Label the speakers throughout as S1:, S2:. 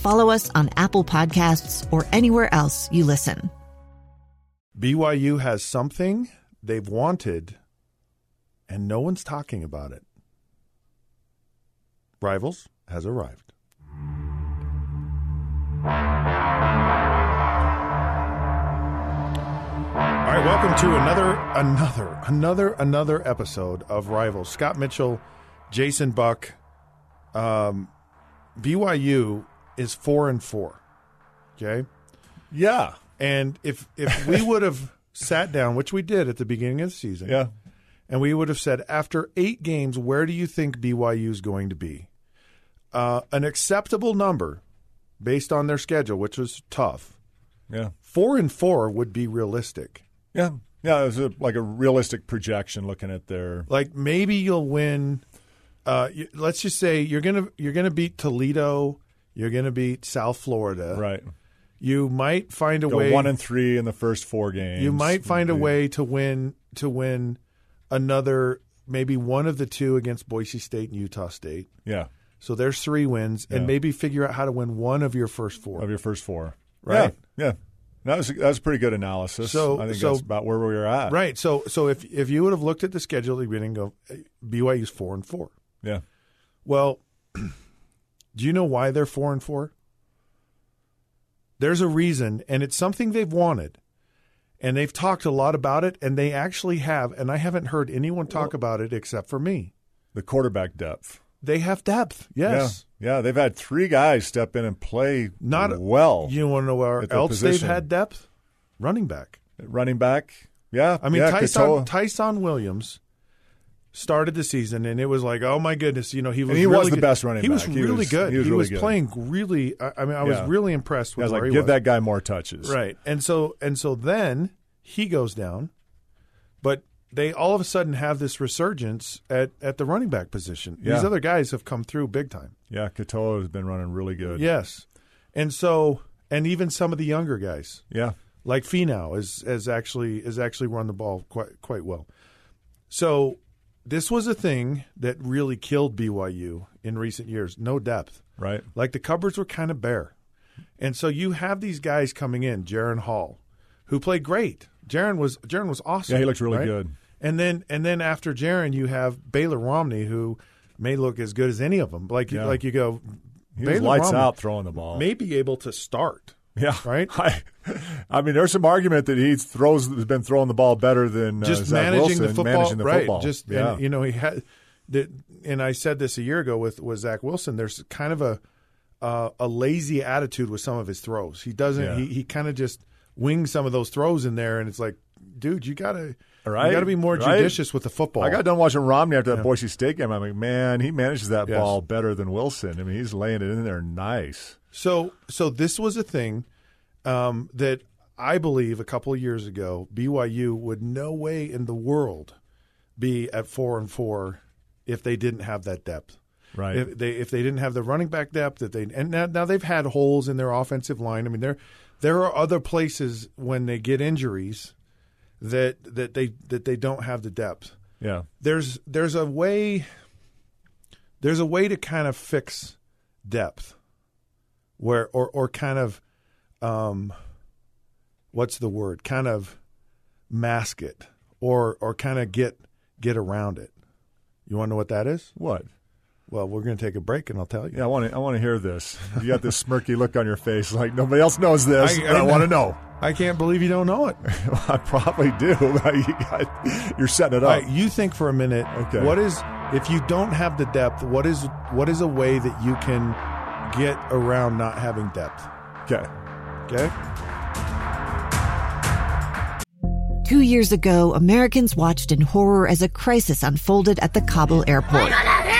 S1: follow us on Apple Podcasts, or anywhere else you listen.
S2: BYU has something they've wanted, and no one's talking about it. Rivals has arrived. All right, welcome to another, another, another, another episode of Rivals. Scott Mitchell, Jason Buck. Um, BYU is four and four. Okay,
S3: Yeah.
S2: and if if we would have sat down, which we did at the beginning of the season,
S3: Yeah.
S2: and we would have said, after eight games, where do you think BYU is going to be? Uh, an acceptable number based on their schedule, which was tough.
S3: Yeah.
S2: Four and four would be realistic.
S3: Yeah. Yeah. It was a, like a realistic projection looking at their.
S2: Like maybe you'll win. Uh, let's just say you're gonna you're gonna beat Toledo. You're gonna beat South Florida.
S3: Right.
S2: You might find a
S3: Go
S2: way.
S3: one and three in the first four games.
S2: you might find a way to win to win another maybe one of the two against Boise State and Utah State.
S3: Yeah.
S2: So there's three wins, and maybe figure out how to win one of your first four.
S3: Of your first four.
S2: Right.
S3: Yeah. yeah. That was that was a pretty good analysis.
S2: So-
S3: I think
S2: so-
S3: that's about where we were at.
S2: Right. So so if if you would have looked at the schedule at the beginning, and go eh, "Hey, BYU's four and four.
S3: Yeah.
S2: Well, do you know why they're four and four? There's a reason, and it's something they've wanted, and they've talked a lot about it, and they actually have. And I haven't heard anyone talk about it except for me.
S3: The quarterback depth.
S2: They have depth. Yes.
S3: Yeah. Yeah. They've had three guys step in and play
S2: Not
S3: well.
S2: You want to know where else
S3: position.
S2: they've had depth? Running back.
S3: Running back. Yeah.
S2: I mean,
S3: yeah,
S2: Ty'Son,
S3: Katoa.
S2: Ty'Son Williams started the season, and it was like, oh my goodness, you know, he was
S3: And he was the
S2: good.
S3: best running back.
S2: He was.
S3: He
S2: really
S3: was-
S2: good.
S3: he was really good.
S2: playing really. I, I mean, I was
S3: Yeah.
S2: really impressed
S3: I
S2: with
S3: was
S2: where
S3: like,
S2: he
S3: give
S2: was.
S3: that guy more touches.
S2: right, and so and so then he goes down, but they all of a sudden have this resurgence at at the running back position. These other guys have come through big time.
S3: Yeah. Katoa has been running really good.
S2: Yes, and so and even some of the younger guys.
S3: Yeah.
S2: like Finau is is actually is actually run the ball quite quite well. So this was a thing that really killed BYU in recent years. No depth.
S3: Right.
S2: Like the cupboards were kind of bare. And so you have these guys coming in, Jaren Hall, who played great. Jaren was Jaren was awesome.
S3: Yeah, he looked really
S2: right?
S3: good.
S2: And then and then after Jaren, you have Baylor Romney, who may look as good as any of them. Like
S3: Yeah.
S2: like you go,
S3: He
S2: Baylor
S3: lights
S2: Romney
S3: out throwing the ball.
S2: may be able to start.
S3: Yeah,
S2: Right?
S3: I, I mean, there's some argument that he throws has been throwing the ball better than uh,
S2: just
S3: Zach
S2: managing
S3: Wilson,
S2: the football,
S3: managing the
S2: right?
S3: football.
S2: Just
S3: yeah,
S2: and, you know he had, the, and I said this a year ago with with Zach Wilson. There's kind of a uh, a lazy attitude with some of his throws. He doesn't.
S3: Yeah.
S2: He he kind of just wings some of those throws in there, and it's like, dude, you gotta
S3: Right,
S2: you gotta be more
S3: right.
S2: judicious with the football.
S3: I got done watching Romney after that Boise State game. I'm like, man, he manages that
S2: Yes.
S3: ball better than Wilson. I mean, he's laying it in there nice.
S2: So so this was a thing um, that I believe a couple of years ago BYU would no way in the world be at four and four if they didn't have that depth.
S3: Right.
S2: If they if they didn't have the running back depth, if they and now, now they've had holes in their offensive line. I mean, there there are other places when they get injuries that that they that they don't have the depth.
S3: yeah.
S2: There's there's a way there's a way to kind of fix depth where or or kind of um what's the word kind of mask it or or kind of get get around it you want to know what that is
S3: What?
S2: Well, we're going to take a break, and I'll tell you.
S3: Yeah, I want to. I want to hear this. You got this smirky look on your face, like nobody else knows this.
S2: I-
S3: I,
S2: I
S3: want to
S2: know.
S3: know.
S2: I can't believe you don't know it.
S3: I probably do. You got- You're setting it up.
S2: right, you think for a minute.
S3: Okay.
S2: What is if you don't have the depth? What is what is a way that you can get around not having depth?
S3: Okay.
S2: Okay.
S1: Two years ago, Americans watched in horror as a crisis unfolded at the Kabul airport.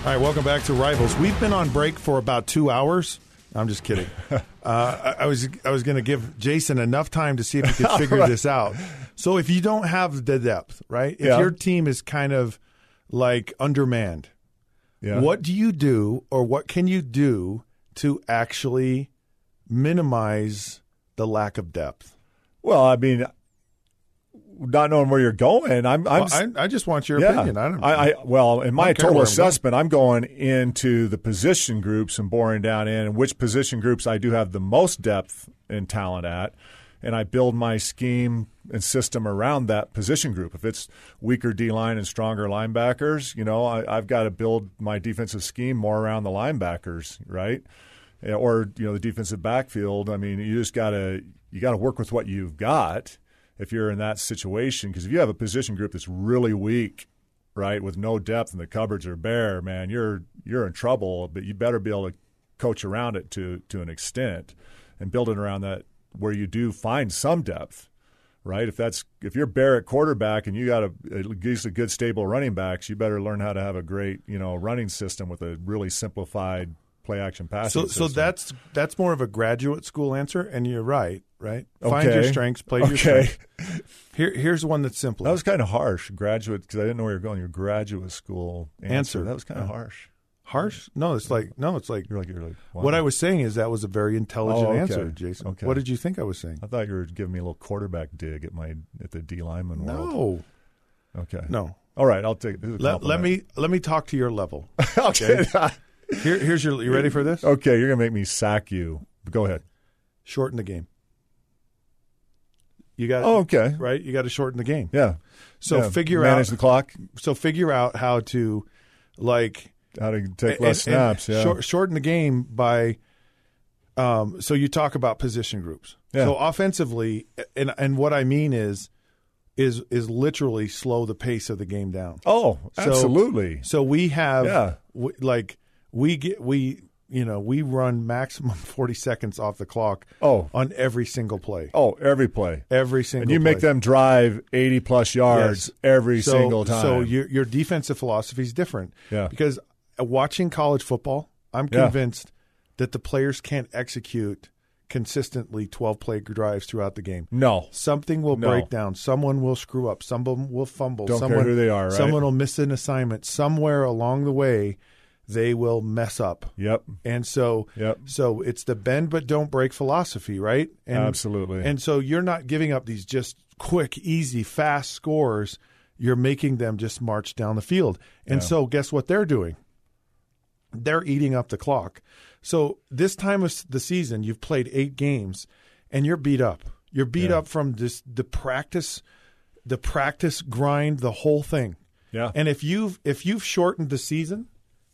S2: All right, welcome back to Rivals. We've been on break for about two hours. I'm just kidding. uh, I, I was I was going to give Jason enough time to see if he could figure this out. So if you don't have the depth, right? If
S3: Yeah.
S2: your team is kind of like undermanned,
S3: Yeah.
S2: what do you do, or what can you do to actually minimize the lack of depth?
S3: Well, I mean, not knowing where you're going, I'm. I'm
S2: Well, I, I just want your
S3: yeah.
S2: opinion. I don't.
S3: I, I well, in my total
S2: where I'm going.
S3: assessment, I'm going into the position groups and boring down in and which position groups I do have the most depth and talent at, and I build my scheme and system around that position group. If it's weaker D line and stronger linebackers, you know, I, I've got to build my defensive scheme more around the linebackers, right? Or you know, the defensive backfield. I mean, you just got to you got to work with what you've got if you're in that situation. Because if you have a position group that's really weak, right, with no depth and the cupboards are bare, man, you're you're in trouble. But you better be able to coach around it to to an extent and build it around that where you do find some depth, right? If that's if you're bare at quarterback and you got a at least a good stable running backs, you better learn how to have a great you know running system with a really simplified play action passing.
S2: so so that's that's more of a graduate school answer, and you're right. Right. Find your strengths. Play your
S3: Okay.
S2: strengths. Here, here's one that's simple.
S3: that was kind of harsh, graduate, because I didn't know where you're going. Your graduate school answer.
S2: Answer.
S3: That was kind of
S2: Uh,
S3: harsh.
S2: harsh. No, it's like no, it's like
S3: You're like you're like wow.
S2: what I was saying is that was a very intelligent
S3: Oh, okay.
S2: answer, Jason.
S3: Okay.
S2: What did you think I was saying?
S3: I thought you were giving me a little quarterback dig at my at the D lineman world.
S2: No,
S3: Okay.
S2: no.
S3: All right, I'll take. This is a
S2: Let, let me let me talk to your level.
S3: okay.
S2: Here, here's your. You ready for this?
S3: okay, you're gonna make me sack you. Go ahead.
S2: Shorten the game. You got
S3: Oh, okay.
S2: right. You got to shorten the game.
S3: Yeah.
S2: So
S3: Yeah.
S2: figure
S3: manage
S2: out.
S3: the clock.
S2: So figure out how to, like,
S3: How to take
S2: and-
S3: less snaps. yeah.
S2: short- shorten the game by. Um, so you talk about position groups.
S3: Yeah.
S2: So offensively, and and what I mean is, is is literally slow the pace of the game down.
S3: oh,
S2: So-
S3: absolutely.
S2: So we have,
S3: Yeah.
S2: w- like we get we you know we run maximum forty seconds off the clock.
S3: Oh.
S2: on every single play,
S3: oh, every play.
S2: every single. Play.
S3: And you make them drive 80 plus yards
S2: Yes.
S3: every
S2: So-
S3: single time.
S2: So your your defensive philosophy is different.
S3: Yeah.
S2: Because watching college football, I'm
S3: Yeah.
S2: convinced that the players can't execute consistently 12 play drives throughout the game.
S3: no.
S2: Something will
S3: No.
S2: break down. Someone will screw up. Someone will fumble.
S3: Don't care who they are, right?
S2: Someone will miss an assignment. Somewhere along the way, they will mess up.
S3: Yep.
S2: And so,
S3: Yep.
S2: so it's the bend but don't break philosophy, right? And,
S3: Absolutely.
S2: And so you're not giving up these just quick, easy, fast scores. You're making them just march down the field. And
S3: Yeah.
S2: so, guess what they're doing? They're eating up the clock. So this time of the season, you've played eight games, and you're beat up. You're beat
S3: Yeah.
S2: up from this the practice, the practice grind, the whole thing.
S3: Yeah.
S2: And if you've if you've shortened the season,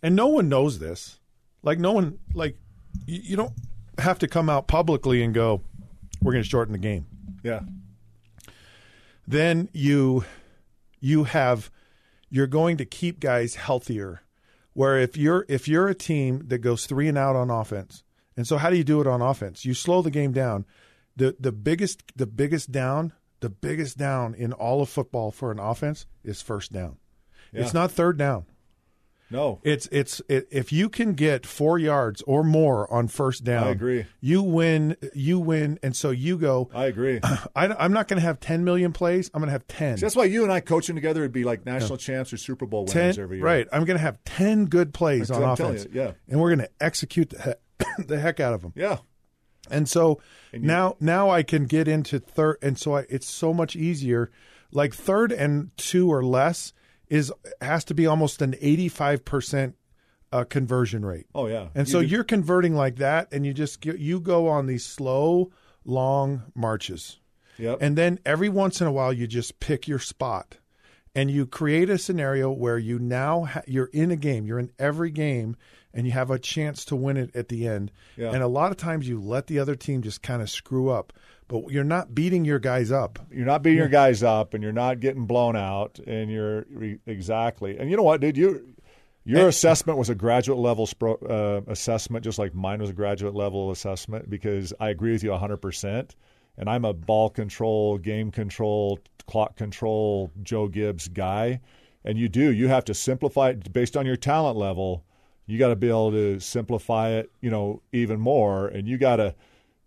S2: and no one knows this, like no one like you, you don't have to come out publicly and go, "We're going to shorten the game."
S3: yeah.
S2: Then you you have you're going to keep guys healthier. Where if you're if you're a team that goes three and out on offense, and so how do you do it on offense? You slow the game down. the the biggest The biggest down, the biggest down in all of football for an offense is first down. It's not third down.
S3: No.
S2: It's it's it, if you can get four yards or more on first down,
S3: I agree.
S2: You win. You win, and so you go.
S3: I agree.
S2: I, am not going to have 10 million plays. I'm going to have 10.
S3: See, that's why you and I coaching together would be like national champs or Super Bowl winners
S2: 10
S3: every year.
S2: right. I'm going to have 10 good plays on
S3: I'm
S2: offense.
S3: you, yeah.
S2: and we're going to execute the heck, the heck out of them.
S3: Yeah.
S2: And so
S3: And you-
S2: now now I can get into third, and so I, it's so much easier. Like third and two or less is has to be almost an 85 percent uh, conversion rate.
S3: Oh yeah.
S2: And
S3: You
S2: so
S3: do-
S2: you're converting like that, and you just get, you go on these slow, long marches,
S3: Yep.
S2: and then every once in a while you just pick your spot, and you create a scenario where you now ha- you're in a game, you're in every game, and you have a chance to win it at the end.
S3: Yeah.
S2: And a lot of times you let the other team just kind of screw up, but you're not beating your guys up.
S3: you're not beating your guys up and you're not getting blown out and you're exactly. And you know what dude you your assessment was a graduate level uh, assessment just like mine was a graduate level assessment because i agree with you 100% and i'm a ball control game control clock control joe gibbs guy. And you do you have to simplify it based on your talent level. You got to be able to simplify it you know even more. And you got to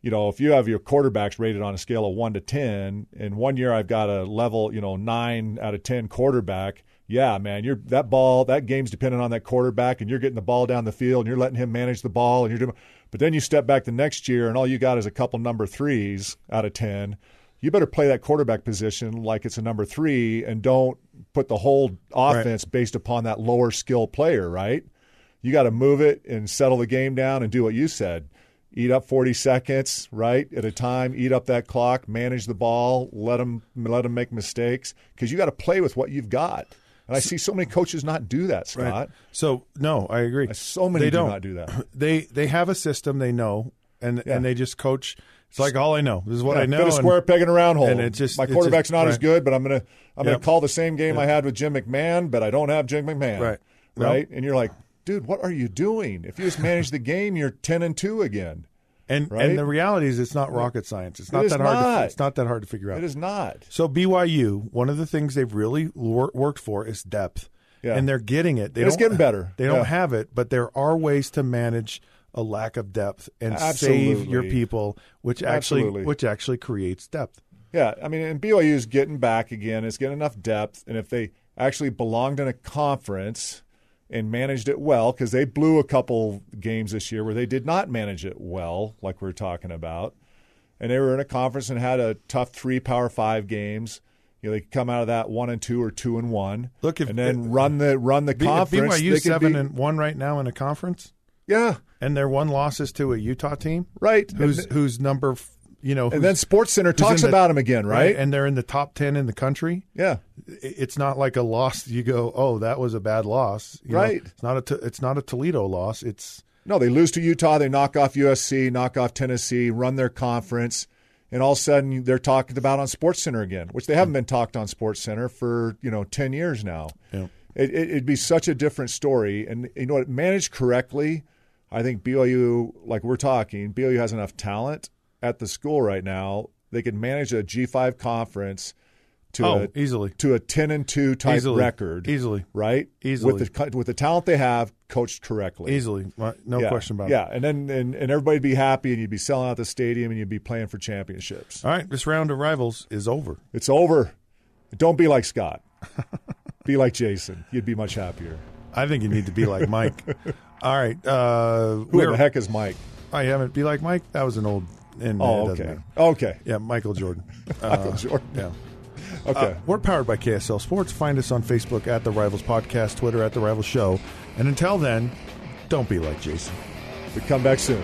S3: you know, if you have your quarterbacks rated on a scale of one to 10, and one year I've got a level, you know, nine out of 10 quarterback, yeah, man, you're that ball, that game's dependent on that quarterback, and you're getting the ball down the field and you're letting him manage the ball, and you're doing, but then you step back the next year and all you got is a couple number threes out of 10. You better play that quarterback position like it's a number three and don't put the whole offense based upon that lower skill player, right? You got to move it and settle the game down and do what you said. Eat up 40 seconds, right, at a time. Eat up that clock. Manage the ball. Let them let them make mistakes because you got to play with what you've got. And I see so many coaches not do that, Scott.
S2: So no, I agree.
S3: So many
S2: they
S3: do
S2: don't
S3: not do that.
S2: They they have a system they know, and
S3: Yeah.
S2: and they just coach. It's like all I know. This is what
S3: Yeah,
S2: I know.
S3: Fit a square peg in a round hole.
S2: and it just-
S3: my quarterback's
S2: just-
S3: not as good, but I'm gonna I'm
S2: Yep.
S3: gonna call the same game I had with Jim McMahon, but I don't have Jim McMahon.
S2: Right.
S3: Right. And you're like, dude, what are you doing? If you just manage the game, you're ten and two again.
S2: And
S3: Right?
S2: and the reality is, it's not rocket science. It's not
S3: is
S2: that hard. To, it's not that hard to figure out.
S3: It is not.
S2: So BYU, one of the things they've really wor- worked for is depth,
S3: Yeah.
S2: and they're getting it. They
S3: It's getting better.
S2: They don't have it, but there are ways to manage a lack of depth and save your people, which actually
S3: Absolutely.
S2: which actually creates depth.
S3: Yeah, I mean, and BYU is getting back again. It's getting enough depth, and if they actually belonged in a conference and managed it well, because they blew a couple games this year where they did not manage it well, like we are talking about, and they were in a conference and had a tough three Power Five games. You know, they could come out of that one and two or two and one.
S2: Look, if-
S3: and then run the run the
S2: B- if
S3: conference.
S2: BYU
S3: they
S2: seven
S3: be-
S2: and one right now in a conference,
S3: yeah,
S2: and their one loss is to a Utah team,
S3: right.
S2: who's
S3: and,
S2: who's number, you know,
S3: and then Sports Center talks
S2: the-
S3: about them again, right?
S2: And they're in the top ten in the country.
S3: yeah,
S2: it's not like a loss. You go, oh, that was a bad loss, You know,
S3: Right.
S2: it's not a it's not a Toledo loss. It's
S3: No, they lose to Utah. They knock off USC, knock off Tennessee, run their conference, and all of a sudden they're talked about on Sports Center again, which they haven't been talked on Sports Center for you know ten years now.
S2: Yeah.
S3: It, it, it'd be such a different story, and you know what? Managed correctly, I think BYU, like we're talking, BYU has enough talent at the school right now. They could manage a G five conference to
S2: Oh,
S3: a,
S2: easily.
S3: to a ten and two type
S2: Easily.
S3: record,
S2: Easily.
S3: right?
S2: Easily.
S3: with the with the talent they have, coached correctly.
S2: easily no
S3: Yeah.
S2: question about
S3: yeah.
S2: it.
S3: Yeah and then and, and everybody'd be happy, and you'd be selling out the stadium, and you'd be playing for championships.
S2: All right, this round of rivals is over.
S3: It's over. Don't be like Scott. be like Jason. You'd be much happier.
S2: I think you need to be like Mike. All right, uh,
S3: Who the heck is Mike?
S2: I haven't be like Mike. That was an old. And
S3: Oh, okay.
S2: matter.
S3: Okay.
S2: Yeah, Michael Jordan.
S3: Michael
S2: Uh,
S3: Jordan.
S2: Yeah.
S3: Okay.
S2: Uh, we're powered by KSL Sports. Find us on Facebook at The Rivals Podcast, Twitter at The Rivals Show. And until then, don't be like Jason.
S3: we come back soon.